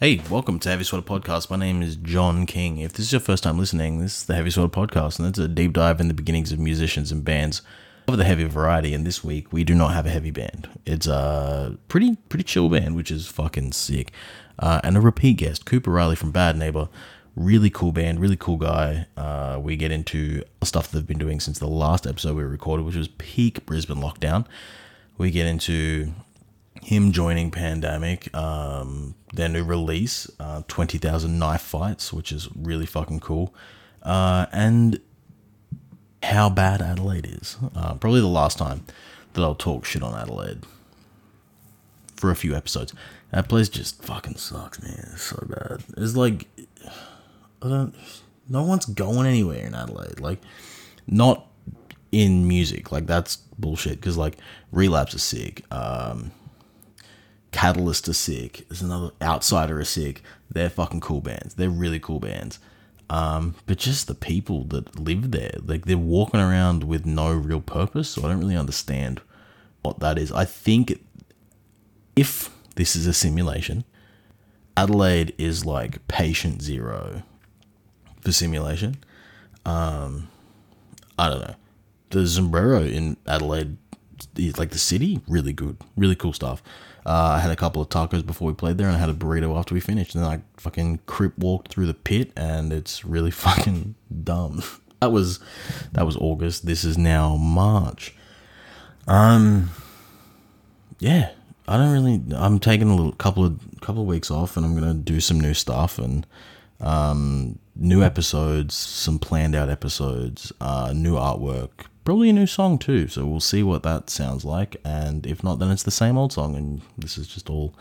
Hey, welcome to Heavy Sweater Podcast. My name is John King. If this is your first time listening, this is the Heavy Sweater Podcast, and it's a deep dive in the beginnings of musicians and bands of the heavy variety. And this week, we do not have a heavy band. It's a pretty pretty chill band, which is fucking sick. Uh, and a repeat guest, Cooper Riley from Bad Neighbour. Really cool band, really cool guy. Uh, we get into stuff they've been doing since the last episode we recorded, which was peak Brisbane lockdown. We get into him joining Pandamic, um, their new release, uh, 20,000 Knife Fights, which is really fucking cool. Uh, and how bad Adelaide is. Uh, probably the last time that I'll talk shit on Adelaide for a few episodes. That place just fucking sucks, man. It's so bad. It's like, I don't, no one's going anywhere in Adelaide. Like, not in music. Like, that's bullshit. Because, like, Relapse is sick. Um, Catalyst are sick. There's another Outsider are sick. They're fucking cool bands. They're really cool bands. Um, but just the people that live there, like they're walking around with no real purpose. So I don't really understand what that is. I think if this is a simulation, Adelaide is like patient zero for simulation. Um, I don't know. The Sombrero in Adelaide like the city, really good, really cool stuff. Uh, I had a couple of tacos before we played there, and I had a burrito after we finished. And then I fucking crip walked through the pit, and it's really fucking dumb. That was that was August. This is now March. Um, yeah, I don't really. I'm taking a little couple of couple of weeks off, and I'm gonna do some new stuff and um, new episodes, some planned out episodes, uh, new artwork, probably a new song too. So we'll see what that sounds like, and if not, then it's the same old song, and this is just all,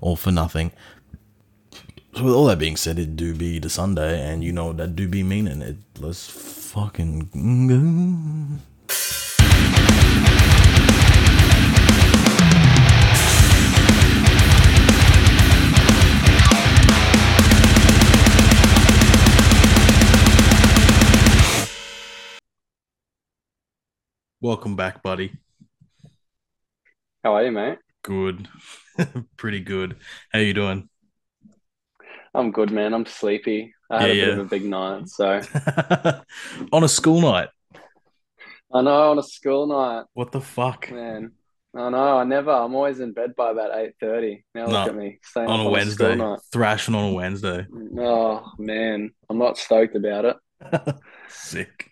all for nothing. So with all that being said, it do be the Sunday, and you know that do be meaning. It let's fucking go. Welcome back, buddy. How are you, mate? Good, pretty good. How you doing? I'm good, man. I'm sleepy. I had Yeah, a bit yeah. of a big night, so On a school night. I know on a school night, What the fuck? man. I know. I never. I'm always in bed by about eight thirty. Now look at me staying On up a Wednesday, thrashing on a Wednesday. Oh man, I'm not stoked about it. Sick.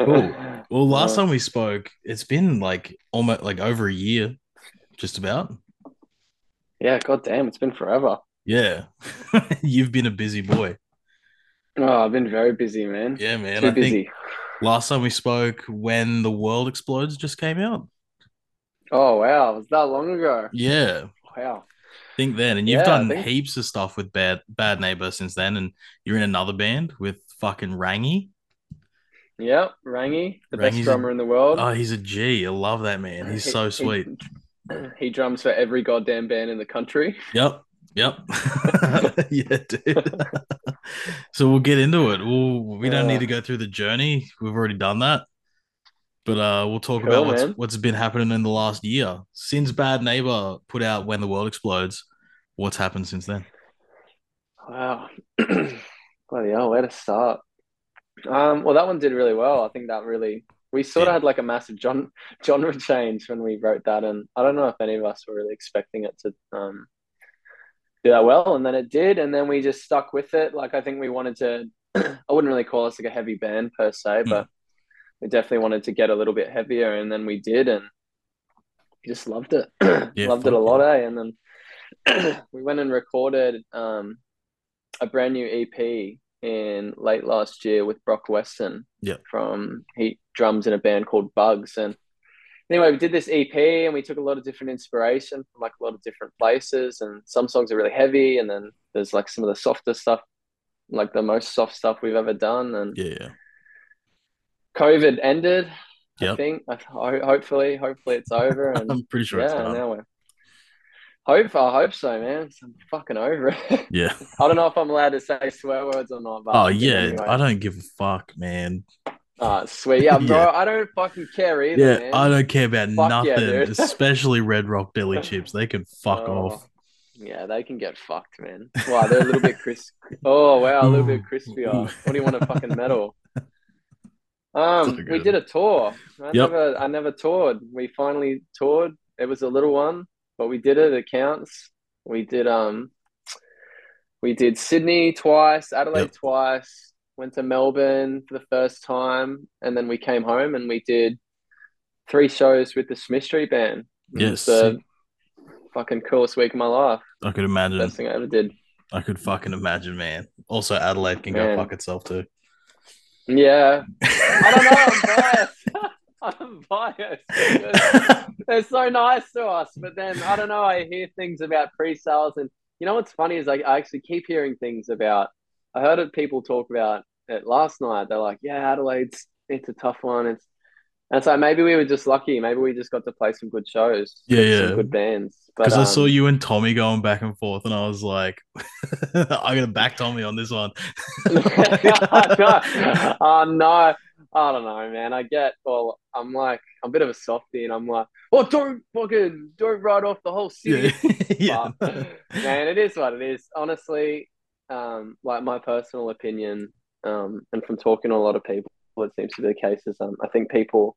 Cool. Well, last Uh, time we spoke, it's been like almost like over a year, just about. yeah, god damn, it's been forever. Yeah, you've been a busy boy. Oh, I've been very busy, man. Yeah, man. Too I busy. think last time we spoke, when the world explodes, just came out. Oh wow, was that long ago? Yeah, Wow. think then, and you've Yeah, done think- heaps of stuff with Bad Bad Neighbour since then, and you're in another band with fucking Rangy. Yep, Rangy, the Rangy's best a- drummer in the world. Oh, he's a G. I love that man. He's He- so sweet. He drums for every goddamn band in the country. Yep. Yep. yeah, dude. so we'll get into it. We'll we don't need to go through the journey. We've already done that. But uh we'll talk Cool, about what's man. what's been happening in the last year. Since Bad Neighbour put out When the World Explodes, what's happened since then? Wow. Bloody hell, where to start? Um, well, that one did really well. I think that really we sort Yeah. of had like a massive genre genre change when we wrote that, and I don't know if any of us were really expecting it to um do that well, and then it did, and then we just stuck with it. Like I think we wanted to, I wouldn't really call us like a heavy band per se, Hmm. but we definitely wanted to get a little bit heavier, and then we did, and we just loved it, Yeah, loved it a lot, eh? And then we went and recorded um a brand new EP in late last year with Brock Weston. Yep. From he drums in a band called Bugs. And anyway, we did this EP and we took a lot of different inspiration from like a lot of different places. And some songs are really heavy, and then there's like some of the softer stuff, like the most soft stuff we've ever done. And Yeah, yeah. COVID ended. I Yep. think. I, ho- hopefully, hopefully it's over. And I'm pretty sure it's yeah, done. now we're. Hope I hope so, man. I'm fucking over it. Yeah. I don't know if I'm allowed to say swear words or not. But Oh yeah. anyway. I don't give a fuck, man. Ah, sweet. Yeah, bro. Yeah. I don't fucking care either, Yeah, man. I don't care about Fuck nothing, dude. especially Red Rock Deli chips. They can fuck Oh. off. Yeah, they can get fucked, man. Wow, they're a little bit crisp. Oh wow, a little bit crispier. What do you want a fucking medal? Um, we did a tour. I Yep. never, I never toured. We finally toured. It was a little one, but we did it. It counts. We did um, we did Sydney twice, Adelaide Yep. twice. Went to Melbourne for the first time, and then we came home and we did three shows with the Smith Street Band. Yes, the fucking coolest week of my life. I could imagine. Best thing I ever did. I could fucking imagine, man. Also, Adelaide can Man. go fuck itself too. Yeah, I don't know. I'm biased. They're so nice to us, but then I don't know. I hear things about pre-sales, and you know what's funny is like I actually keep hearing things about. I heard it, people talk about it last night. They're like, "Yeah, Adelaide's it's a tough one." It's and so maybe we were just lucky. Maybe we just got to play some good shows. Yeah, yeah. good bands. Because I saw um, you and Tommy going back and forth, and I was like, I'm gonna back Tommy on this one. oh no, I don't know, man. I get well. I'm like, I'm a bit of a softie, and I'm like, oh, don't fucking don't write off the whole city. yeah. But, man, it is what it is. Honestly, um, like my personal opinion, um, and from talking to a lot of people, it seems to be the case is, um, I think people.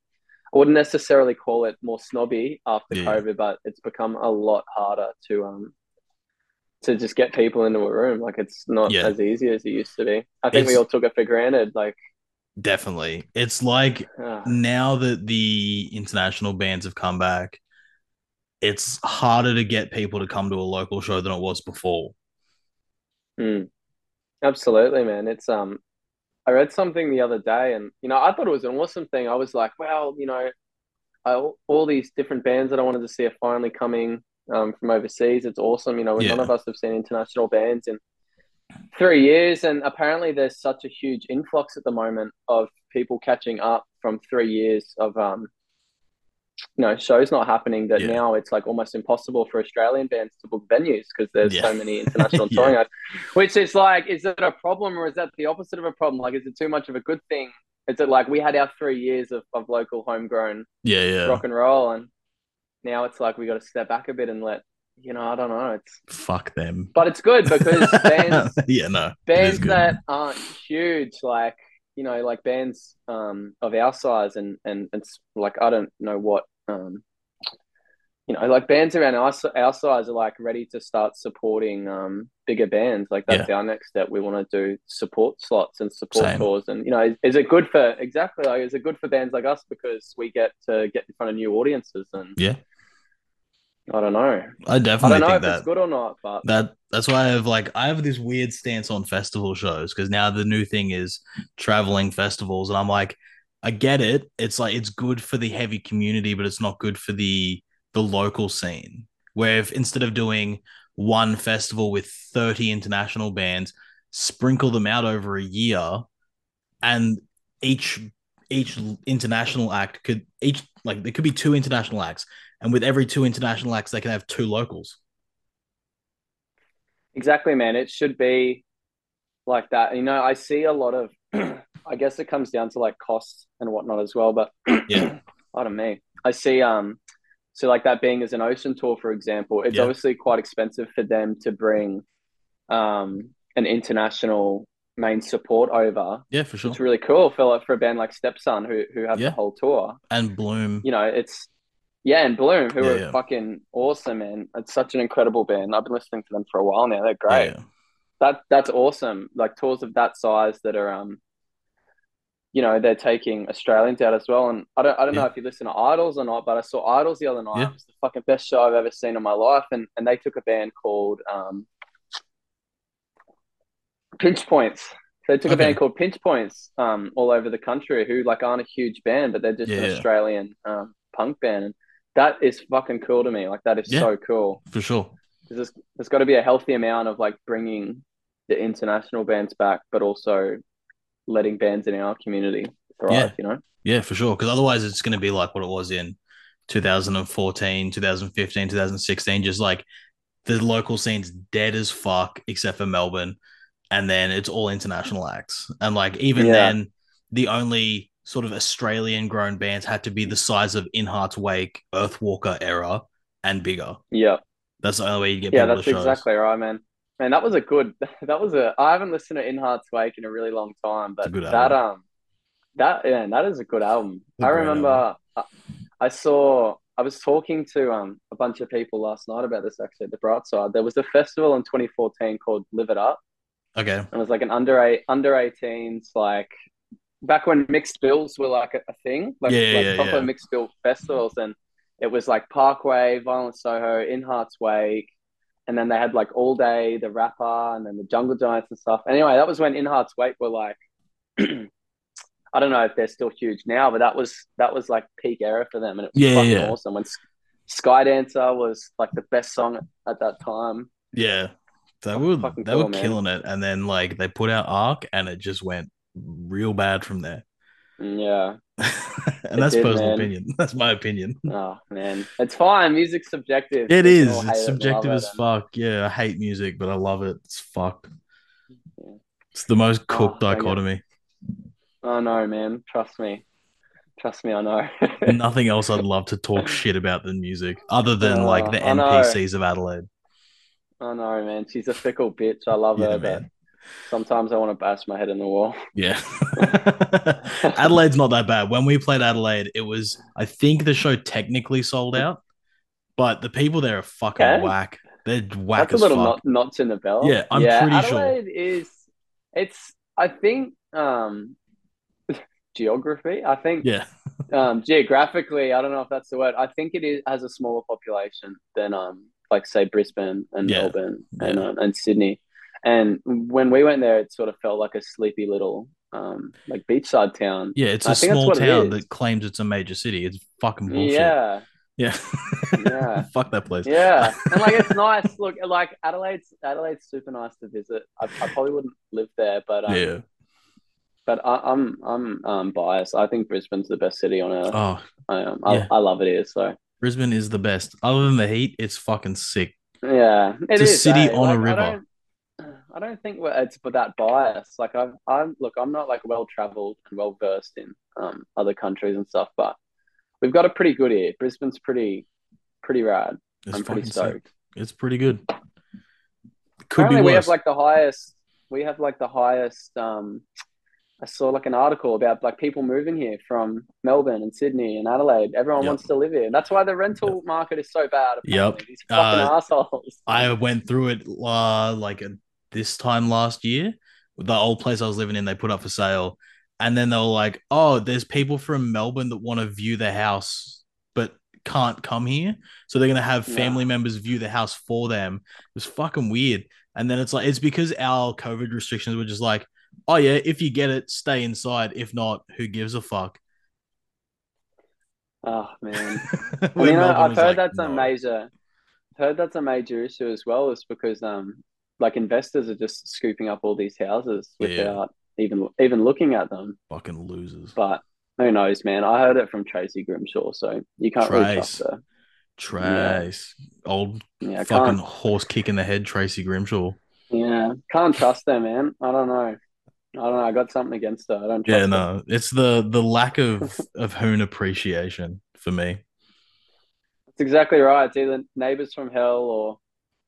I wouldn't necessarily call it more snobby after Yeah. COVID, but it's become a lot harder to um to just get people into a room. Like it's not Yeah. as easy as it used to be. I think we all took it for granted. Like Definitely. It's like now that the international bands have come back, it's harder to get people to come to a local show than it was before. mm, absolutely, man. It's um I read something the other day and you know, I thought it was an awesome thing. I was like, well, you know, I, all these different bands that I wanted to see are finally coming um, from overseas. It's awesome. You know, Yeah. none of us have seen international bands in three years, and apparently there's such a huge influx at the moment of people catching up from three years of um, you know, shows not happening. That Yeah. now it's like almost impossible for Australian bands to book venues because there's Yeah. so many international Yeah. touring acts. Which is like, is it a problem or is that the opposite of a problem? Like, is it too much of a good thing? Is it like we had our three years of, of local homegrown Yeah, yeah. rock and roll, and now it's like we got to step back a bit and let you know. I don't know. It's Fuck them. but it's good because bands yeah, no. bands that aren't huge, like you know, like bands um of our size and and it's like I don't know what um you know, like bands around our, our size are like ready to start supporting um bigger bands. Like that's our next step. We want to do support slots and support Same. tours. And you know, is, is it good for exactly like is it good for bands like us because we get to get in front of new audiences and Yeah. I don't know. I I definitely don't know if that. it's good or not, but that that's why I have like I have this weird stance on festival shows because now the new thing is traveling festivals, and I'm like, I get it. It's like it's good for the heavy community, but it's not good for the the local scene. Where if instead of doing one festival with 30 international bands, sprinkle them out over a year, and each each international act could each like there could be two international acts, and with every two international acts, they can have two locals. Exactly, man. It should be like that. You know, I see a lot of, I guess it comes down to like costs and whatnot as well. But Yeah. pardon me. I see, um, so like that being as an ocean tour, for example, it's Yeah. obviously quite expensive for them to bring, um, an international main support over. Yeah, for sure. It's really cool for like, for a band like Stepson who who have Yeah. the whole tour. and Bloom. You know, it's yeah, and Bloom who Yeah, are yeah. fucking awesome, and It's such an incredible band. I've been listening to them for a while now. They're great Yeah, that that's awesome. Like tours of that size that are um you know, they're taking Australians out as well. And I don't I don't know if you listen to IDLES or not, but I saw IDLES the other night. It was the fucking best show I've ever seen in my life. And and they took a band called um Pinch Points. So they took a band called Pinch Points um all over the country who like aren't a huge band, but they're just an. Australian um punk band. That is fucking cool to me. Like that is Yeah. so cool. for sure. There's, there's got to be a healthy amount of like bringing the international bands back, but also letting bands in our community thrive. Yeah. You know, Yeah, for sure. Because otherwise, it's going to be like what it was in 2014, 2015, 2016. Just like the local scene's dead as fuck, except for Melbourne. And then it's all international acts. And like, even Yeah. then, the only sort of Australian grown bands had to be the size of In Heart's Wake, Earthwalker era, and bigger. yeah, That's the only way you get Yeah, that's exactly right, man. Man, that was a good. That was a. I haven't listened to In Heart's Wake in a really long time, but that um, that yeah, that is a good album. I remember. I, I saw. I was talking to um a bunch of people last night about this actually at the Bright Side. There was a festival in 2014 called Live It Up. Okay. It was like an under eight under 18s like back when mixed bills were like a, a thing, like, Yeah, like yeah, proper yeah. mixed bill festivals, and it was like Parkway, Violent Soho, In Heart's Wake, and then they had like All Day, the rapper, and then the Jungle Giants and stuff. Anyway, that was when In Heart's Wake were like. I don't know if they're still huge now, but that was that was like peak era for them, and it was Yeah, fucking yeah. awesome. When S- Skydancer was like the best song at that time. Yeah. They were they cool, were man. killing it. And then like they put out Arc and it just went real bad from there. Yeah. and that's did, personal man. opinion. That's my opinion. Oh man, it's fine. Music's subjective. It We can all is. It's it and love subjective it as fuck. Yeah, I hate music, but I love it. It's fucked. Yeah. It's the most oh, cooked Oh, dichotomy. I know, man. Trust me. Trust me, I know. Nothing else I'd love to talk shit about than music, other than like Oh, the. NPCs of Adelaide. I know, man. She's a fickle bitch. I love Yeah, her, man. Sometimes I want to bash my head in the wall. Yeah. Adelaide's not that bad. When we played Adelaide, it was I think the show technically sold out, but the people there are fucking Okay. whack. They're whack That's a little fuck. not, knots in the belt. Yeah, I'm yeah, pretty sure. Adelaide is. It's. I think. Um, geography. I think. Yeah. Um, geographically, I don't know if that's the word. I think it is has a smaller population than um, like say Brisbane and Yeah. Melbourne and Yeah. um, and Sydney. And when we went there, it sort of felt like a sleepy little um, like beachside town. Yeah, it's a small town that claims it's a major city. It's fucking bullshit. Yeah, Yeah. Yeah. Fuck that place. yeah, and like it's nice. Look, like Adelaide's Adelaide's super nice to visit. I, I probably wouldn't live there, but um, Yeah. but I, I'm I'm um, biased. I think Brisbane's the best city on earth. Oh, I, um, I, yeah. I love it here. So Brisbane is the best. Other than the heat, it's fucking sick. yeah, It's a is, city eh? on a Like, river. I don't, think we're, it's for that bias. Like I'm, I'm look, I'm not like well traveled and well versed in um other countries and stuff, but we've got it pretty good here. Brisbane's pretty pretty rad. It's I'm pretty fucking sick. It's pretty good. Could Apparently, be we have worse. like the highest. We have like the highest. Um, I saw like an article about like people moving here from Melbourne and Sydney and Adelaide. Everyone Yep. wants to live here. That's why the rental market is so bad. Yep. These fucking Uh, assholes. I went through it uh, like uh, this time last year. The old place I was living in, they put up for sale, and then they were like, "Oh, there's people from Melbourne that want to view the house, but can't come here, so they're gonna have Yeah. family members view the house for them." It was fucking weird. And then it's like it's because our COVID restrictions were just like, "Oh yeah, if you get it, stay inside. If not, who gives a fuck?" Oh man. I mean, Melbourne I've heard like, that's a major. I've heard that's a major issue as well. Is because um, like investors are just scooping up all these houses Yeah. without even even looking at them. fucking losers. But who knows, man? I heard it from Tracy Grimshaw, so you can't really trust her. Trace, old Yeah, fucking horse kick in the head, Tracy Grimshaw. Yeah, can't trust her, man. I don't know. I don't know. I got something against her. I don't trust Yeah, her. no, it's the the lack of of hoon appreciation for me. That's exactly right. It's either neighbors from hell or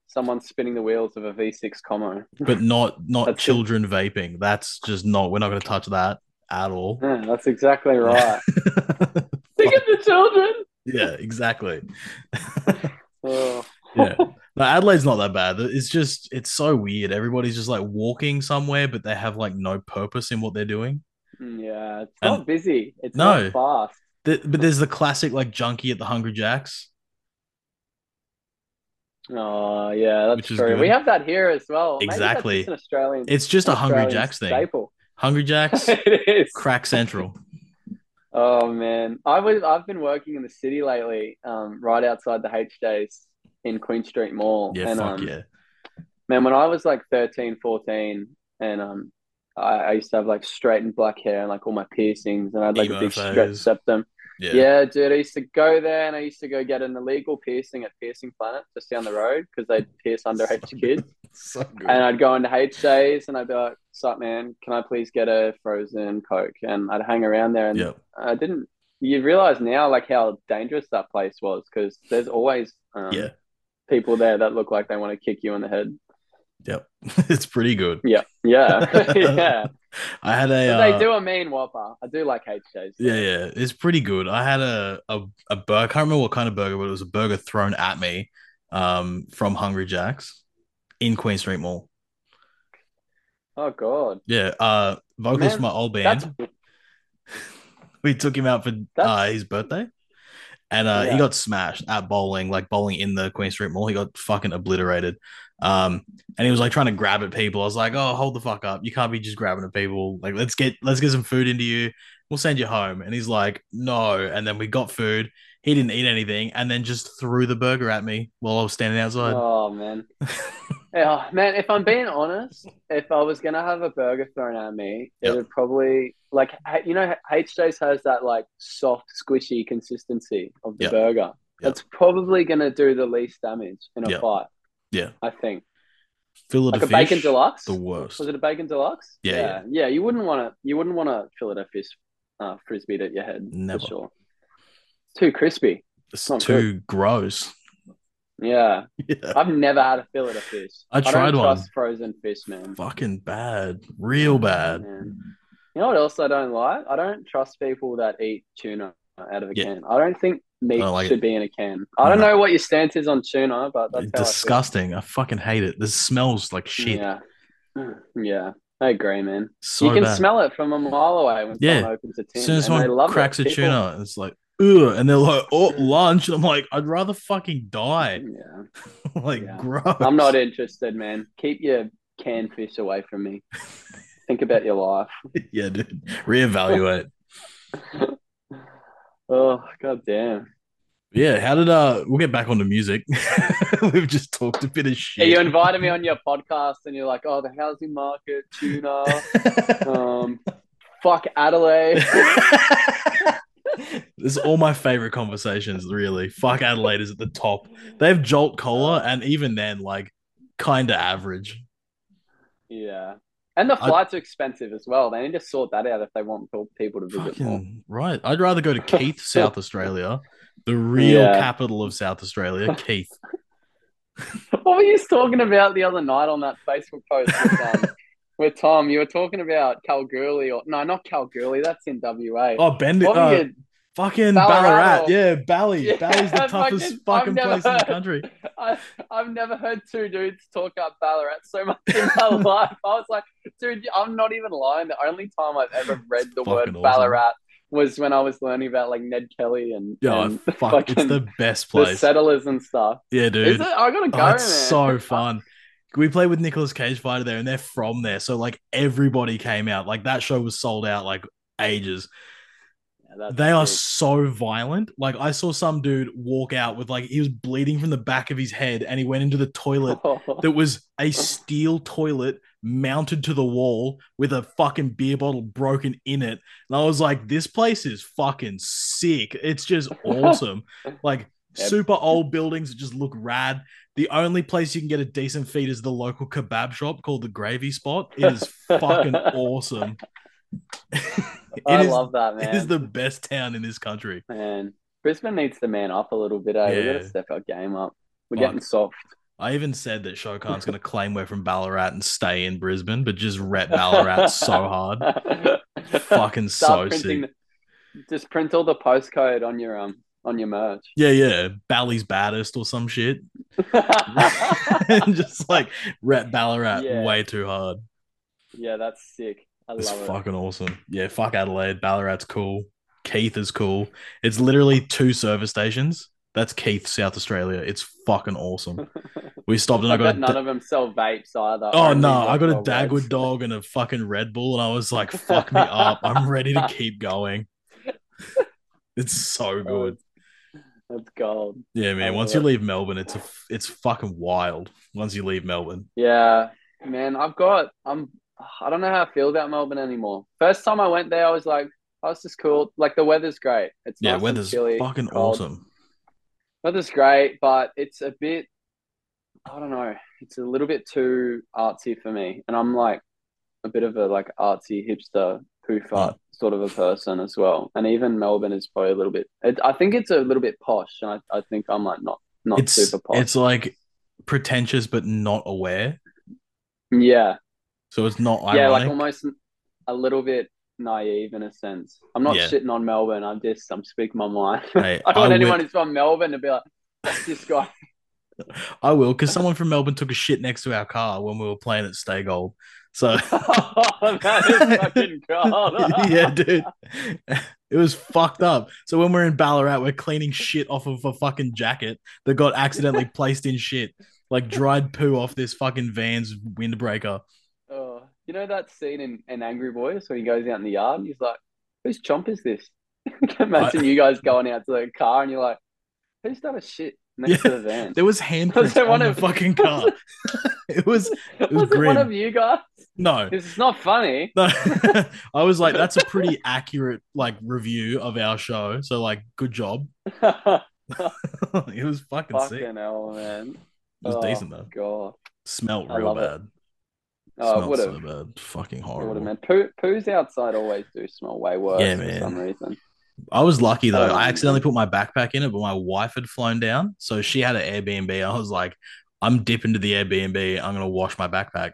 someone spinning the wheels of a V6 Como. But not not That's it. children vaping. That's just not. We're not going to touch that at all. Yeah, that's exactly right. yeah, Think of the children. Yeah, exactly. Oh. yeah. No, Adelaide's not that bad. It's just it's so weird. Everybody's just like walking somewhere, but they have like no purpose in what they're doing. Mm, Yeah, it's And- not busy. It's No. not fast. Th- But there's the classic like junkie at the Hungry Jacks. Oh, yeah, that's true. good. We have that here as well. Exactly. just an Australian. It's just a Hungry Australian Jacks thing. staple. Hungry Jacks, it is. crack central. Oh man, I was I've been working in the city lately, um, right outside the HJs in Queen Street Mall. Yeah, and, fuck um, yeah. Man, when I was like 13, 14, and um, I, I used to have like straightened black hair and like all my piercings, and I had like Emo a big stretch septum. Yeah. Yeah. dude, I used to go there and I used to go get an illegal piercing at Piercing Planet just down the road because they'd pierce underage kids. So good. And I'd go into HJs and I'd be like, "Sup, man? Can I please get a frozen Coke?" And I'd hang around there, and Yep. I didn't. You realize now, like how dangerous that place was, because there's always um, Yeah. people there that look like they want to kick you in the head. Yep, it's pretty good. Yeah, yeah, yeah. I had a. Uh, they do a mean Whopper. I do like HJ's. Yeah, yeah, it's pretty good. I had a a, a burger. I can't remember what kind of burger, but it was a burger thrown at me, um, from Hungry Jack's in Queen Street Mall. Oh god, Yeah, uh, vocals Man, from my old that's band. We took him out for uh, his birthday, and uh, he got smashed at bowling, like bowling in the Queen Street Mall. He got fucking obliterated. Um, and he was like trying to grab at people. I was like, "Oh, hold the fuck up! You can't be just grabbing at people. Like, let's get let's get some food into you. We'll send you home." And he's like, "No." And then we got food. He didn't eat anything, and then just threw the burger at me while I was standing outside. Oh man. Yeah, man, if I'm being honest, if I was gonna have a burger thrown at me, Yep. it would probably like you know HJ's has that like soft, squishy consistency of the Yep. burger. That's probably gonna do the least damage in a Yep. fight. Yeah. I think. Fillet Like a bacon fish, deluxe. the worst. Was it a bacon deluxe? Yeah, yeah. Yeah, you wouldn't want to you wouldn't want to fillet a fish uh, frisbee at your head Never. for sure. Too crispy. It's too gross. Yeah. Yeah. I've never had a fillet of fish. I don't tried one. trust frozen fish, man. Fucking bad, real bad. Man. You know what else I don't like? I don't trust people that eat tuna out of a Yeah. can. I don't think meat don't like should it. be in a can. I don't No. know what your stance is on tuna, but that's how I disgusting. I, fucking hate it. This smells like shit. Yeah. Mm, yeah. I agree, man. So you can bad. smell it from a mile away when Yeah. someone opens a tin. As soon as and they someone love cracks a People- tuna, it's like, ugh, and they're like, oh, lunch. And I'm like, I'd rather fucking die. Yeah. like, Yeah. gross. I'm not interested, man. Keep your canned fish away from me. Think about your life. yeah, dude. Reevaluate. Oh, god damn. yeah, how did uh? We'll get back onto music. We've just talked a bit of Yeah, shit. you invited me on your podcast and you're like, oh, the housing market, tuna, um, fuck Adelaide. This is all my favorite conversations, really. Fuck Adelaide is at the top. They have Jolt Cola, and even then, like, kind of average. yeah. And the I- flights are expensive as well. They need to sort that out if they want people to visit more. Right. I'd rather go to Keith, South Australia, the real Yeah. capital of South Australia, Keith. What were you talking about the other night on that Facebook post with, um, with Tom? You were talking about Kalgoorlie, or no, not Kalgoorlie. That's in WA. Oh, Bend what uh? Fucking Ballarat Ballarat. Yeah, Bally. Yeah, Bally's the toughest fucking never place in the country. I, I've never heard two dudes talk about Ballarat so much in my life. I was like, dude, I'm not even lying. The only time I've ever read the word awesome. Ballarat was when I was learning about like Ned Kelly and, Yeah, and fuck. It's the best place. the settlers and stuff. Yeah, Is dude. it? I gotta oh, go, Oh, it's so fun. We played with Nicolas Cage Fighter there, and they're from there. So like everybody came out. Like that show was sold out like ages. That's They are so violent. Like I saw some dude walk out with like he was bleeding from the back of his head, and he went into the toilet that was a steel toilet mounted to the wall with a fucking beer bottle broken in it. And I was like, this place is fucking sick. It's just awesome. like Yep. super old buildings that just look rad. The only place you can get a decent feed is the local kebab shop called the Gravy Spot. It is fucking awesome. I is- love that, man. It is the best town in this country. Man, Brisbane needs to man up a little bit. Eh? We Yeah. gotta step our game up. We're Fuck. getting soft. I even said that Shokan's going to claim we're from Ballarat and stay in Brisbane, but just rep Ballarat so hard. Fucking so sick. just print all the postcode on your um on your merch. Yeah, yeah. Bally's baddest or some shit. and just like rep Ballarat Yeah. way too hard. yeah, that's sick. I It's it. fucking awesome. Yeah, fuck Adelaide. Ballarat's cool. Keith is cool. It's literally two service stations. That's Keith, South Australia. It's fucking awesome. We stopped and I, I got none da- of them sell vapes either. Oh no, I got a Dagwood vapes. dog and a fucking Red Bull, and I was like, fuck me up. I'm ready to keep going. It's so good. That's gold. Yeah, man. Once you leave Melbourne, it's a it's fucking wild. Once you leave Melbourne. Yeah, man. I've got. I'm. I don't know how I feel about Melbourne anymore. First time I went there, I was like, "Oh, this is cool." Like the weather's great. It's Yeah, nice weather's chilly, fucking cold. awesome. Weather's great, but it's a bit. I don't know. It's a little bit too artsy for me, and I'm like a bit of a like artsy hipster poo fart sort of a person as well. And even Melbourne is probably a little bit. It, I think it's a little bit posh, and I, I think I'm like not not it's super posh. it's like pretentious but not aware. yeah, So it's not ironic. yeah, like almost a little bit naive in a sense. I'm not Yeah. shitting on Melbourne. I'm just I'm speaking my mind. Hey, I don't want I anyone will- who's from Melbourne to be like, this guy." I will, because someone from Melbourne took a shit next to our car when we were playing at Stay Gold. So oh, fucking cold. yeah, dude. It was fucked up. So when we're in Ballarat, we're cleaning shit off of a fucking jacket that got accidentally placed in shit, like dried poo off this fucking van's windbreaker. You know that scene in, in Angry Boys when he goes out in the yard and he's like, "Whose chomp is this?" Imagine you guys going out to the car and you're like, "Who's done a shit next to the van?" There was handprints it on one the of- fucking car. it was was, was it one of you guys? no. This is not funny. No, I was like, that's a pretty accurate like review of our show. So like, good job. it was fucking sick. Fucking hell, man. It was Oh, decent though. God. Smelt I real bad. It Oh, Smelled would so have. bad. Fucking It would horrible. have, man. Poo, poos outside always do smell way worse Yeah, for man. some reason. I was lucky though. Oh, I um, accidentally put my backpack in it, but my wife had flown down, so she had an Airbnb. I was like, I'm dipping to the Airbnb. I'm gonna wash my backpack.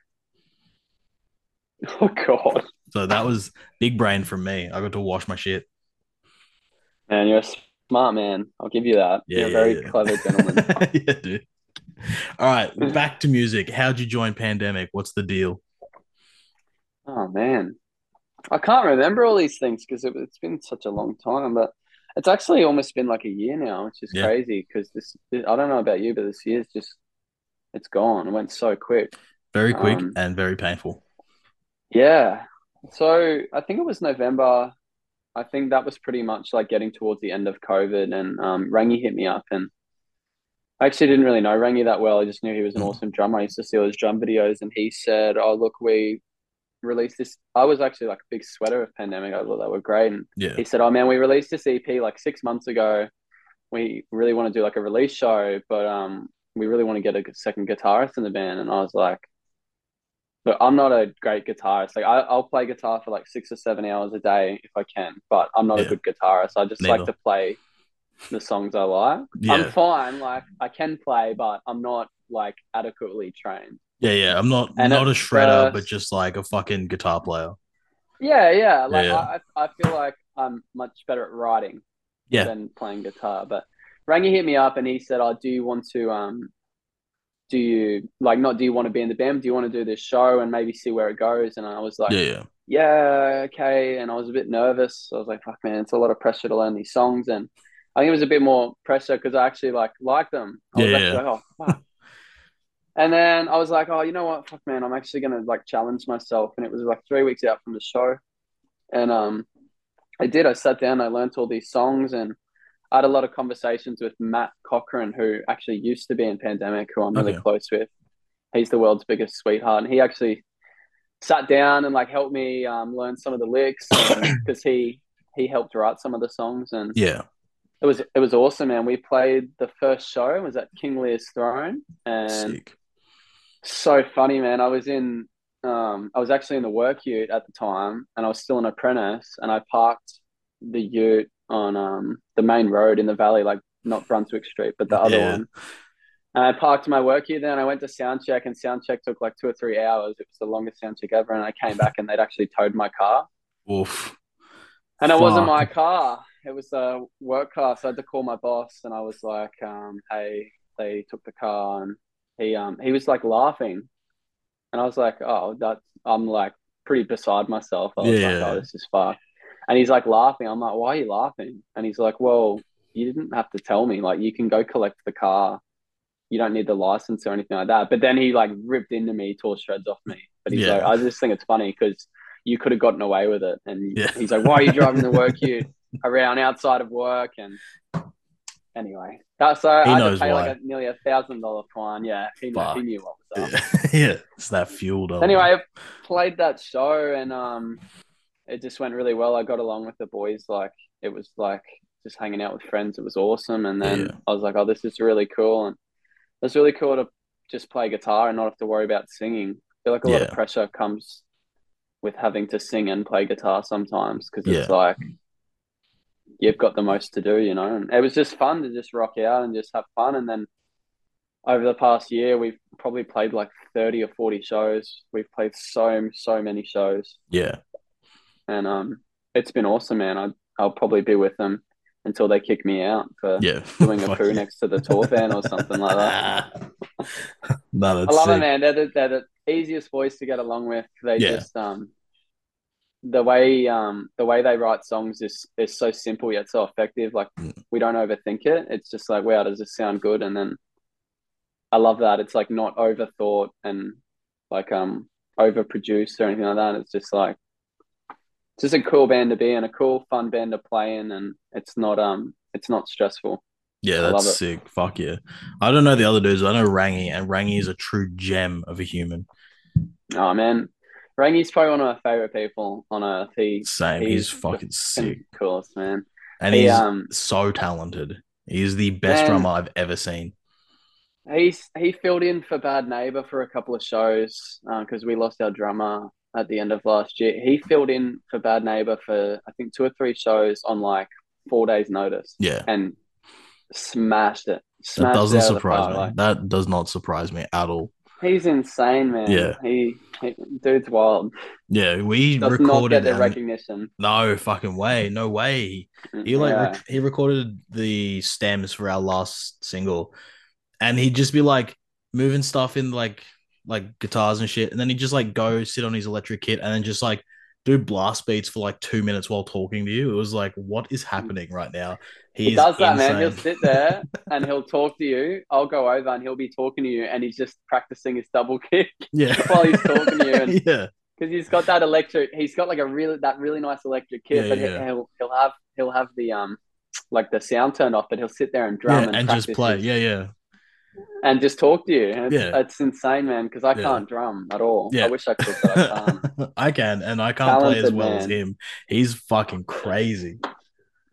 Oh, God. So that was big brain from me. I got to wash my shit. Man, you're a smart man. I'll give you that. Yeah, you're a yeah, very yeah. clever gentleman. yeah, dude. All right, back to music. How'd you join Pandamic? What's the deal? Oh man, I can't remember all these things because it, it's been such a long time. But it's actually almost been like a year now, which is Yeah. crazy because this, I don't know about you, but this year's just it's gone. It went so quick. Very quick Um, and very painful. Yeah. So I think it was November. I think that was pretty much like getting towards the end of COVID, and um, Rangi hit me up, and I actually didn't really know Rangi that well. I just knew he was an Mm. awesome drummer. I used to see all his drum videos, and he said, "Oh, look, we released this." I was actually like a big sweater of Pandamic. I thought they were great, and Yeah. he said, "Oh man, we released this EP like six months ago. We really want to do like a release show, but um, we really want to get a second guitarist in the band." And I was like, "But I'm not a great guitarist. Like I, I'll play guitar for like six or seven hours a day if I can, but I'm not Yeah. a good guitarist. I just like to play the songs I like. Yeah. I'm fine. Like I can play, but I'm not like adequately trained." Yeah, yeah. I'm not And not a shredder, first- but just like a fucking guitar player. Yeah, yeah. Like Yeah. I, I feel like I'm much better at writing Yeah. than playing guitar. But Rangi hit me up and he said, "Oh, do you want to um, do you like not do you want to be in the band? Do you want to do this show and maybe see where it goes?" And I was like, Yeah, yeah. "Yeah, okay." And I was a bit nervous. I was like, "Fuck, man, it's a lot of pressure to learn these songs." And I think it was a bit more pressure because I actually like like them. I was Yeah, actually like, "Oh, fuck." And then I was like, oh, you know what? Fuck, man, I'm actually gonna like challenge myself. And it was like three weeks out from the show, and um, I did. I sat down, I learned all these songs, and I had a lot of conversations with Matt Cochran, who actually used to be in Pandamic, who I'm really Okay. close with. He's the world's biggest sweetheart, and he actually sat down and like helped me um, learn some of the lyrics because he he helped write some of the songs, and Yeah. It was it was awesome, man. We played the first show it was at King Lear's Throne, and Sick. so funny, man. I was in, um, I was actually in the work ute at the time, and I was still an apprentice, and I parked the ute on um the main road in the valley, like not Brunswick Street, but the other Yeah. one. And I parked my work ute there, and I went to sound check, and sound check took like two or three hours. It was the longest sound check ever, and I came back, and they'd actually towed my car, Oof. and it wasn't my car; it was a work car. So I had to call my boss, and I was like, um, "Hey, they took the car," and he um he was like laughing, and I was like, "Oh, that's." I'm like pretty beside myself." I was like, Yeah. "Oh, this is fucked," and he's like laughing. I'm like, "Why are you laughing?" And he's like, "Well, you didn't have to tell me. Like, you can go collect the car." You don't need the license or anything like that. But then he like ripped into me, tore shreds off me. But he's Yeah. like, I just think it's funny because you could have gotten away with it. And Yeah. he's like, why are you driving the work you around outside of work? And anyway, that's so He I had knows to pay why. like a, nearly a thousand dollar fine. Yeah, he, knew, he knew what was up. Yeah. yeah. It's that fueled though. Anyway, I played that show and um, it just went really well. I got along with the boys. Like it was like just hanging out with friends. It was awesome. And then Yeah. I was like, oh, this is really cool. And it's really cool to just play guitar and not have to worry about singing. I feel like a lot of pressure comes with having to sing and play guitar sometimes because it's Yeah. like you've got the most to do, you know. And it was just fun to just rock out and just have fun. And then over the past year, we've probably played like 30 or 40 shows. We've played so, so many shows. Yeah. And um, it's been awesome, man. I, I'll probably be with them until they kick me out for Yeah. doing a poo next to the tour van or something like that. no, that's I love sick. it, man. They're the, they're the easiest voice to get along with. They Yeah. just um, the way um the way they write songs is is so simple yet so effective. Like Mm. we don't overthink it. It's just like, wow, does this sound good? And then I love that. It's like not overthought and like um overproduced or anything like that. It's just like it's just a cool band to be in, a cool, fun band to play in, and it's not um it's not stressful. Yeah, that's sick. Fuck yeah. I don't know the other dudes. I know Rangy, and Rangy is a true gem of a human. Oh man, Rangi's probably one of my favorite people on earth. He Same. He's, He's fucking sick. of course, man. And He he's um so talented. He's the best Man. drummer I've ever seen. he's he filled in for Bad Neighbour for a couple of shows because we lost our drummer at the end of last year. He filled in for Bad Neighbour for I think two or three shows on like four days' notice Yeah. and smashed it. That doesn't it out of the surprise me. Like, that does not surprise me at all. He's insane, man. Yeah. he, he dude's wild. Yeah, we Does not recorded get the recognition. no fucking way, no way. He like Yeah. rec- he recorded the stems for our last single, and he'd just be like moving stuff in like like guitars and shit, and then he'd just like go sit on his electric kit and then just like do blast beats for like two minutes while talking to you. It was like, what is happening right now? He He's does that, man. He'll sit there and he'll talk to you. I'll go over and he'll be talking to you, and he's just practicing his double kick yeah, while he's talking to you. And yeah, because he's got that electric, he's got like a really that really nice electric kit, Yeah, but yeah. he'll he'll have he'll have the um like the sound turned off, but he'll sit there and drum yeah, and, and just play. his- Yeah, yeah, and just talk to you. It's, Yeah. it's insane, man. Because I Yeah. can't drum at all. Yeah. I wish I could, but I can't. I can, and I can't play as Talented well as him. He's fucking crazy.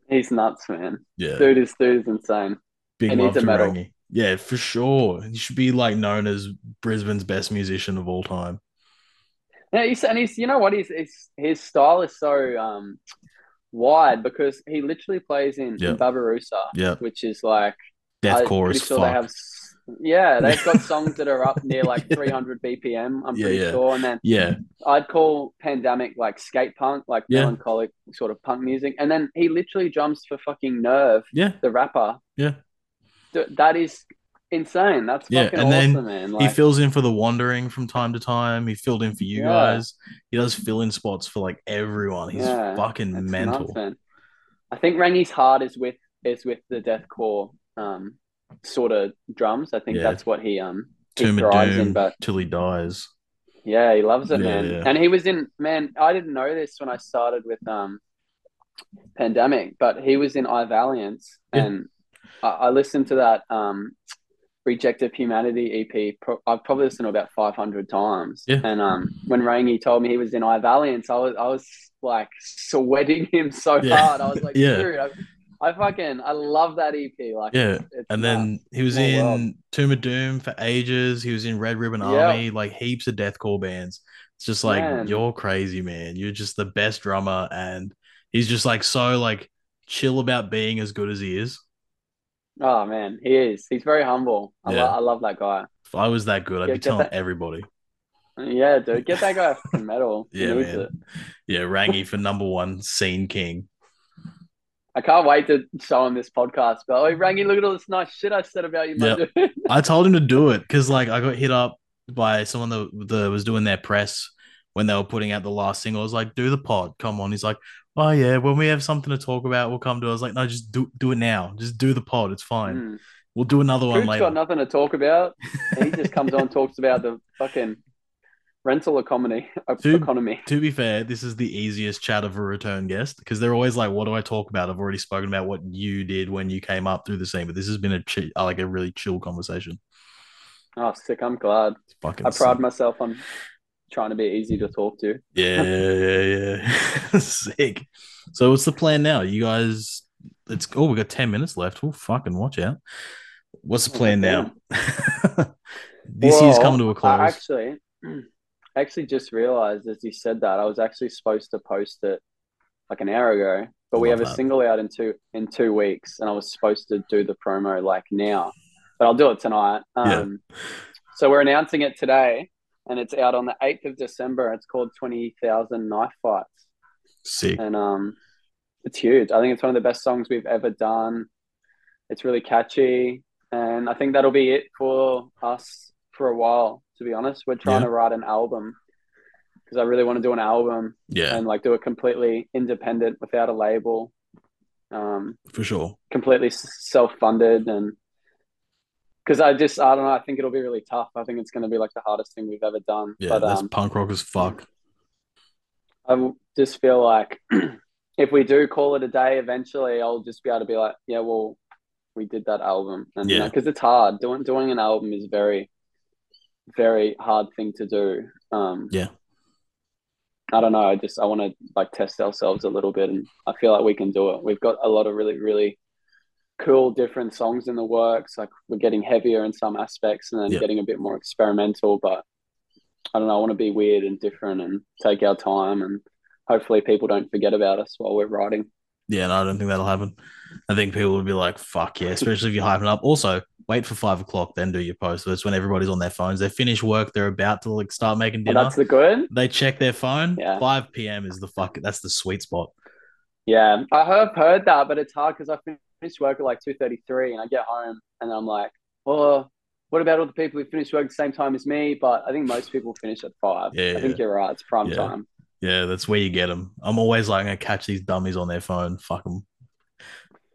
he's nuts, man. Yeah, Dude is dude is insane. big he love needs a to medal. Rangy. Yeah, for sure. He should be like known as Brisbane's best musician of all time. Yeah, he's and he's you know what he's, he's his style is so um wide because he literally plays in, Yeah. in Babarusa, Yeah, which is like deathcore. I'm chorus. pretty sure fuck. they have. Yeah, they've got songs that are up near like Yeah. 300 BPM. I'm Yeah, pretty yeah. sure, and then Yeah, I'd call Pandamic like skate punk, like Yeah. melancholic sort of punk music. And then he literally drums for fucking Nerve, yeah, the rapper. Yeah. Th- that is insane. That's Yeah, fucking and then awesome, man. he fills in for the Wandering from time to time. He filled in for you Yeah. guys. He does fill in spots for like everyone. He's Yeah, fucking mental. nuts. I think Rangy's heart is with is with the deathcore um sort of drums. I think Yeah. that's what he um he Tomb of thrives in. But till he dies. yeah, he loves it, Yeah, man. yeah. And he was in man. I didn't know this when I started with um Pandamic, but he was in I Valiance, and I, I listened to that um Reject of Humanity EP. Pro- I've probably listened to about five hundred times. Yeah. And um when Rangy told me he was in I Valiance, I was I was like sweating him so hard. I was like, Yeah. dude, I, I fucking I love that EP. Like, Yeah, it's, it's And nuts. then he was in world. Tomb of Doom for ages. He was in Red Ribbon Yeah. Army, like heaps of deathcore bands. It's just like Man. you're crazy, man. You're just the best drummer, and he's just like so like chill about being as good as he is. oh man, he is. He's very humble. I, Yeah. lo- I love that guy. If I was that good, I'd Yeah, be telling that- everybody. Yeah, dude, get that guy a medal. Yeah, man. it. Yeah, Rangy for number one scene king. I can't wait to show him this podcast. But oh, Rangy, look at all this nice shit I said about you, Yep. I told him to do it because like I got hit up by someone that, that was doing their press when they were putting out the last single. I was like, "Do the pod, come on." He's like, "Oh yeah, when we have something to talk about, we'll come to." it. I was like, "No, just do do it now. Just do the pod. It's fine. Mm. We'll do another one Coop's later." got nothing to talk about. He just comes on talks about the fucking rental economy. Dude. economy. To be fair, this is the easiest chat of a return guest because they're always like, "What do I talk about?" I've already spoken about what you did when you came up through the scene, but this has been a chi- uh, like a really chill conversation. Oh, sick. I'm glad. Fucking. I pride sick. myself on trying to be easy to talk to. Yeah, yeah, yeah. Sick. So what's the plan now? You guys it's oh we got 10 minutes left. Oh fucking watch out. What's the plan now? this year's coming to a close. actually, actually just realized as you said that I was actually supposed to post it like an hour ago, but we Love have a single out in two in two weeks, and I was supposed to do the promo like now. but I'll do it tonight. Yeah. Um, So we're announcing it today, and it's out on the eighth of December. It's called Twenty Thousand Knife Fights, Sick. and um, it's huge. I think it's one of the best songs we've ever done. It's really catchy, and I think that'll be it for us for a while. To be honest, we're trying Yeah. to write an album because I really want to do an album Yeah, and like do it completely independent without a label, um, for sure. completely self funded and. Because I just, I don't know. I think it'll be really tough. I think it's going to be like the hardest thing we've ever done. Yeah, but that's um, punk rock as fuck. I just feel like if we do call it a day eventually, I'll just be able to be like, yeah, well, we did that album, and Yeah. because it's hard doing doing an album is very, very hard thing to do. Um, Yeah. I don't know. I just I want to like test ourselves a little bit, and I feel like we can do it. We've got a lot of really really cool different songs in the works. Like we're getting heavier in some aspects, and then Yeah. getting a bit more experimental. But I don't know. I want to be weird and different, and take our time, and hopefully people don't forget about us while we're writing. Yeah, no, I don't think that'll happen. I think people would be like, fuck yeah, especially if you're hyping up. Also, wait for five o'clock, then do your post. That's when everybody's on their phones. They finish work, they're about to like start making And dinner. that's the good. They check their phone. Yeah. 5 p.m. is the fuck that's the sweet spot. Yeah, I have heard that, but it's hard because I finish work at like two thirty three, and I get home and I'm like, oh, what about all the people who finish work at the same time as me? But I think most people finish at five. Yeah, I think yeah. you're right. It's prime Yeah. time. Yeah, that's where you get them. I'm always like, I'm gonna catch these dummies on their phone. Fuck them.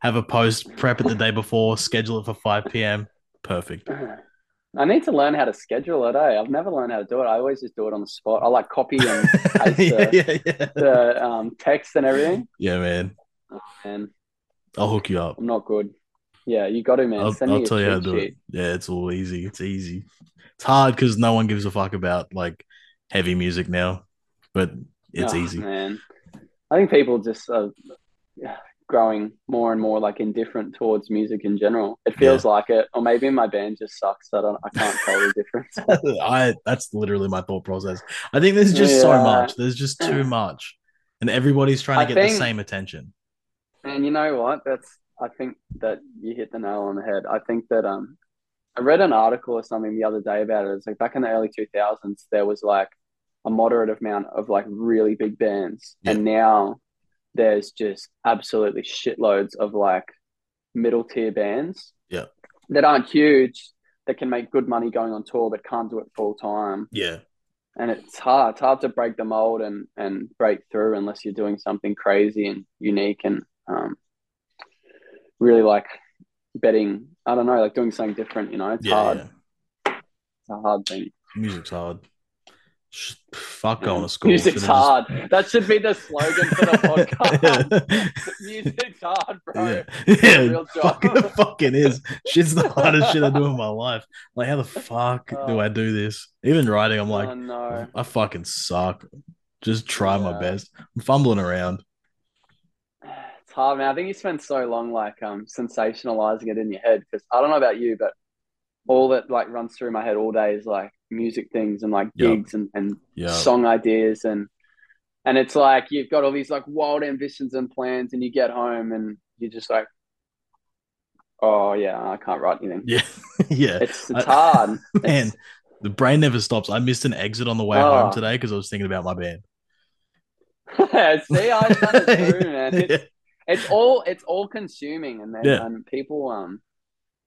Have a post, prep it the day before, schedule it for 5 p.m. Perfect. I need to learn how to schedule it. Eh? I've never learned how to do it. I always just do it on the spot. I like copy and paste yeah, the, yeah, yeah. the um, text and everything. Yeah, man. And I'll hook you up. I'm not good. Yeah, you got to, man. I'll, Send I'll tell you how to do sheet. it. Yeah, it's all easy. It's easy. It's hard because no one gives a fuck about like heavy music now, but it's Oh, easy. man. I think people just are growing more and more like indifferent towards music in general. It feels like it, or maybe my band just sucks. I don't. I can't tell the difference. I that's literally my thought process. I think there's just so much. There's just too much, and everybody's trying to I get the same attention. And you know what? That's. I think that you hit the nail on the head. I think that um, I read an article or something the other day about it. It's like back in the early two thousands, there was like a moderate amount of like really big bands, Yeah. and now there's just absolutely shitloads of like middle tier bands. Yeah. That aren't huge, that can make good money going on tour, but can't do it full time. Yeah, And it's hard. It's hard to break the mold and and break through unless you're doing something crazy and unique and um, really like betting. I don't know, like doing something different. You know, it's yeah, hard. yeah. It's a hard thing. Music's hard. Fuck going to school. Music's just- hard. That should be the slogan for the podcast. Music's hard, bro. yeah, It's yeah, real job. fucking, it fucking is. Shit's the hardest shit I do in my life. Like, how the fuck do Oh. I do this? Even writing, I'm like, oh no. I fucking suck. Just try my best. I'm fumbling around. It's hard, man. I think you spend so long like um sensationalizing it in your head because I don't know about you, but all that like runs through my head all day is like music things and like Yup. gigs and, and Yeah, song ideas and and it's like you've got all these like wild ambitions and plans and you get home and you're just like oh yeah i can't write anything yeah, yeah. it's it's I- hard Man, It's- the brain never stops. I missed an exit on the way Oh. home today because I was thinking about my band. see i've done it too man it's, Yeah. it's all it's all consuming and then Yeah. and people um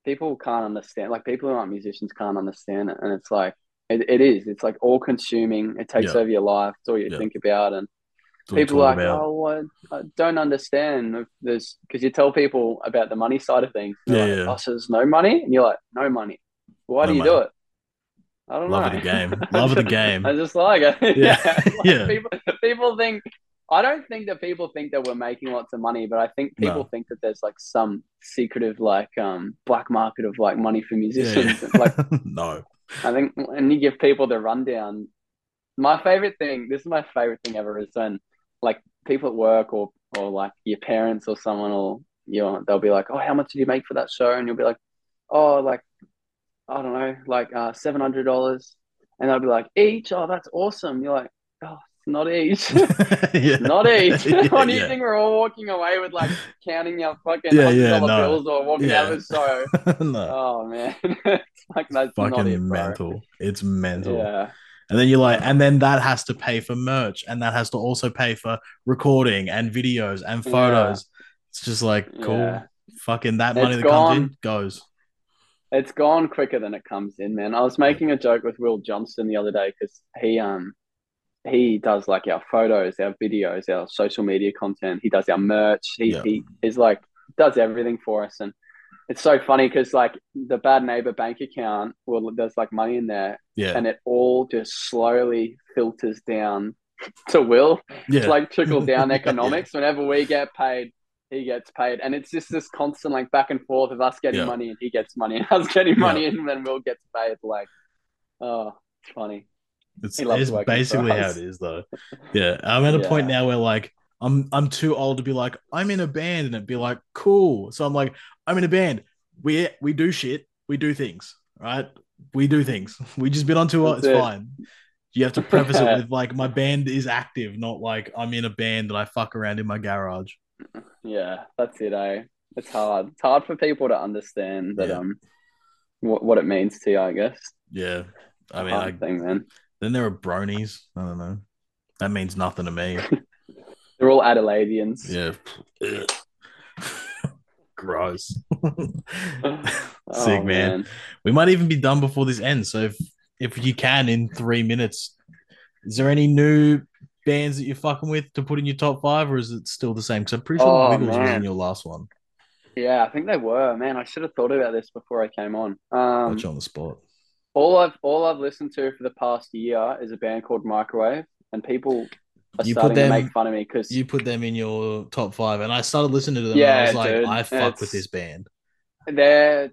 people can't understand like people who aren't musicians can't understand it and it's like it, it is it's like all consuming it takes Yeah. over your life it's all you Yeah. think about and people are like, about. oh, well, I don't understand. There's because you tell people about the money side of things. Yeah, like, yeah. Oh, so there's no money, and you're like, no money. Why No do you money. do it? I don't know. Love know. of the game. Love of the game. I just like it. Yeah. Like, Yeah. People, people think. I don't think that people think that we're making lots of money, but I think people No. think that there's like some secretive like um black market of like money for Yeah, musicians. yeah. Like no. I think when you give people the rundown, my favorite thing, this is my favorite thing ever, is when like people at work or or like your parents or someone or you know they'll be like, oh, how much did you make for that show? And you'll be like, oh, like I don't know, like uh, seven hundred dollars, and they'll be like each. Oh, that's awesome. You're like, oh, not each. yeah. not each. Yeah, what do you yeah. think we're all walking away with like counting our fucking Yeah, yeah, dollar no. bills or walking Yeah. out the show? no. Oh man, it's like that's not Fucking it, bro. mental. It's mental. Yeah, And then you're like, and then that has to pay for merch, and that has to also pay for recording and videos and Yeah. photos. It's just like cool. Yeah. Fucking that It's money that comes in goes. it's gone quicker than it comes in, man. I was making a joke with Will Johnston the other day because he um he does like our photos, our videos, our social media content. He does our merch. He Yeah. he is like does everything for us, and it's so funny because like the Bad Neighbour bank account, well, there's like money in there, Yeah. and it all just slowly filters down to Will. yeah. It's like trickle down Yeah. economics. Whenever we get paid, he gets paid, and it's just this constant like back and forth of us getting Yeah. money and he gets money, and us getting money and then Will gets paid. Like, oh, it's funny. It's, it's basically how it is though. Yeah. I'm at a point now where like I'm I'm too old to be like, I'm in a band and it'd be like, cool. So I'm like, I'm in a band. We we do shit. We do things, right? We do things. We just been on tour, That's it's it. fine. You have to preface it with like my band is active, not like I'm in a band and I fuck around in my garage. Yeah, that's it. Eh? It's hard. It's hard for people to understand that Yeah. um what what it means to you. I guess. Yeah. I mean, I, thing, man. Then there are bronies. I don't know. That means nothing to me. They're all Adelaideans. Yeah. Gross. Oh, Sick, man. We might even be done before this ends. So if if you can in three minutes, is there any new bands that you're fucking with to put in your top five, or is it still the same? Because I'm pretty sure Oh, Wiggles was in your last one. Yeah, I think they were. Man, I should have thought about this before I came on. Um, Put you on the spot. All I've all I've listened to for the past year is a band called Microwave, and people are You put starting them- to make fun of me because You put them in your top five, and I started listening to them. and Yeah, I was like, dude, I fuck with this band. they're.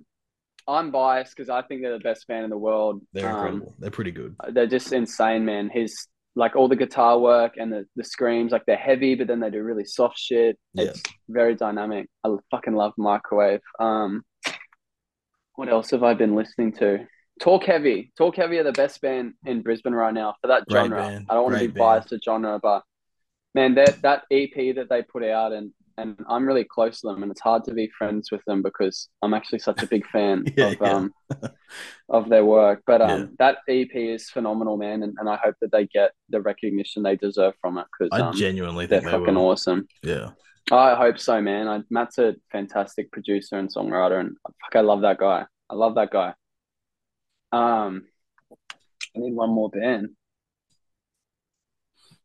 I'm biased because I think they're the best band in the world. They're Um, incredible. They're pretty good. they're just insane, man. His like all the guitar work and the, the screams, like they're heavy, but then they do really soft shit. Yeah. It's very dynamic. I fucking love Microwave. Um, what else have I been listening to? Talk Heavy. Talk Heavy are the best band in Brisbane right now for that Great genre. band. I don't want to be band. biased to genre, but man, that that EP that they put out and and I'm really close to them, and it's hard to be friends with them because I'm actually such a big fan Yeah, of yeah. um of their work. But um, Yeah. that EP is phenomenal, man, and, and I hope that they get the recognition they deserve from it because I um, genuinely they're think they fucking will. awesome. Yeah. I hope so, man. I, Matt's a fantastic producer and songwriter, and fuck, I love that guy. I love that guy. Um, I need one more band.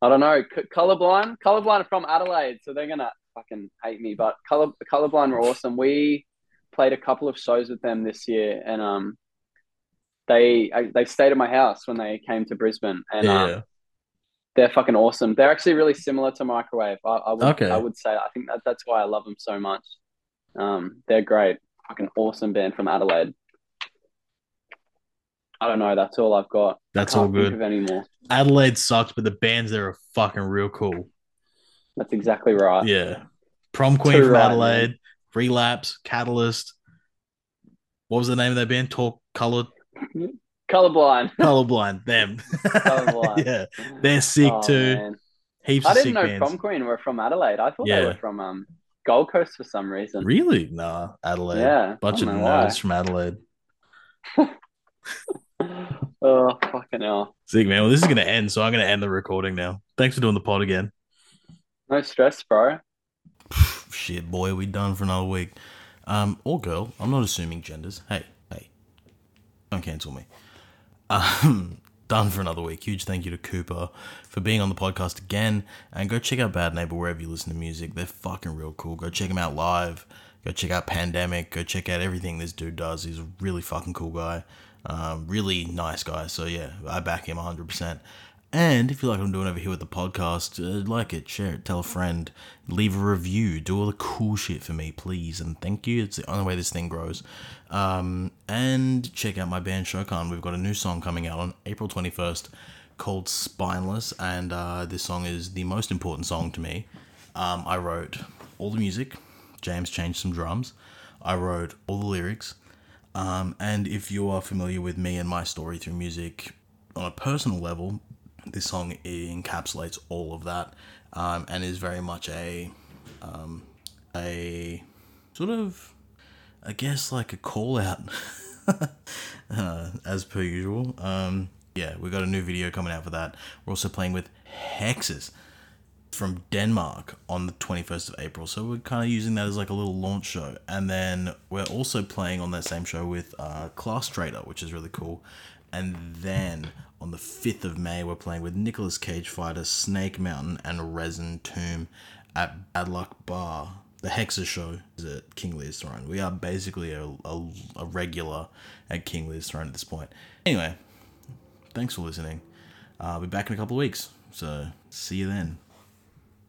I don't know. C- Colorblind, Colorblind are from Adelaide, so they're gonna fucking hate me. But Color Colorblind were awesome. We played a couple of shows with them this year, and um, they I, they stayed at my house when they came to Brisbane, and yeah. um, they're fucking awesome. They're actually really similar to Microwave. I, I would Okay. I would say I think that that's why I love them so much. Um, they're great. Fucking awesome band from Adelaide. I don't know. That's all I've got. That's all good. of any more. Adelaide sucks, but the bands there are fucking real cool. That's exactly right. Yeah. Prom Queen Too from right, Adelaide, Relapse, Catalyst. What was the name of that band? Talk Colored Colorblind. Colorblind. Them. Colorblind. yeah. They're sick Oh, too. man. Heaps I didn't know bands. Prom Queen were from Adelaide. I thought they were from um Gold Coast for some reason. Really? Nah, Adelaide. Yeah, Bunch of nerds why. from Adelaide. Oh fucking hell! Sick, man. Well, this is going to end, so I'm going to end the recording now. Thanks for doing the pod again. No stress, bro. Shit, boy, we done for another week. Um, or girl, I'm not assuming genders. Hey, hey, don't cancel me. Um, done for another week. Huge thank you to Cooper for being on the podcast again. And go check out Bad Neighbour wherever you listen to music. They're fucking real cool. Go check them out live. Go check out Pandamic. Go check out everything this dude does. He's a really fucking cool guy. Um, really nice guy. So yeah, I back him 100%. And if you like what I'm doing over here with the podcast, uh, like it, share it, tell a friend, leave a review, do all the cool shit for me, please, and thank you. It's the only way this thing grows. Um, and check out my band Shokan. We've got a new song coming out on April 21st called Spineless, and uh, this song is the most important song to me. Um, I wrote all the music, James changed some drums, I wrote all the lyrics, um, and if you are familiar with me and my story through music on a personal level, this song encapsulates all of that um, and is very much a um, a sort of I guess like a call out uh, as per usual. Um, yeah, we got a new video coming out for that. We're also playing with Hexis from Denmark on the 21st of April. So we're kind of using that as like a little launch show. And then we're also playing on that same show with uh, Class Trader, which is really cool. And then on the 5th of May, we're playing with Nicholas Cage Fighter, Snake Mountain, and Resin Tomb at Bad Luck Bar. The Hexis show is at King Lear's Throne. We are basically a, a, a regular at King Lear's Throne at this point. Anyway, thanks for listening. Uh, I'll be back in a couple of weeks. So see you then.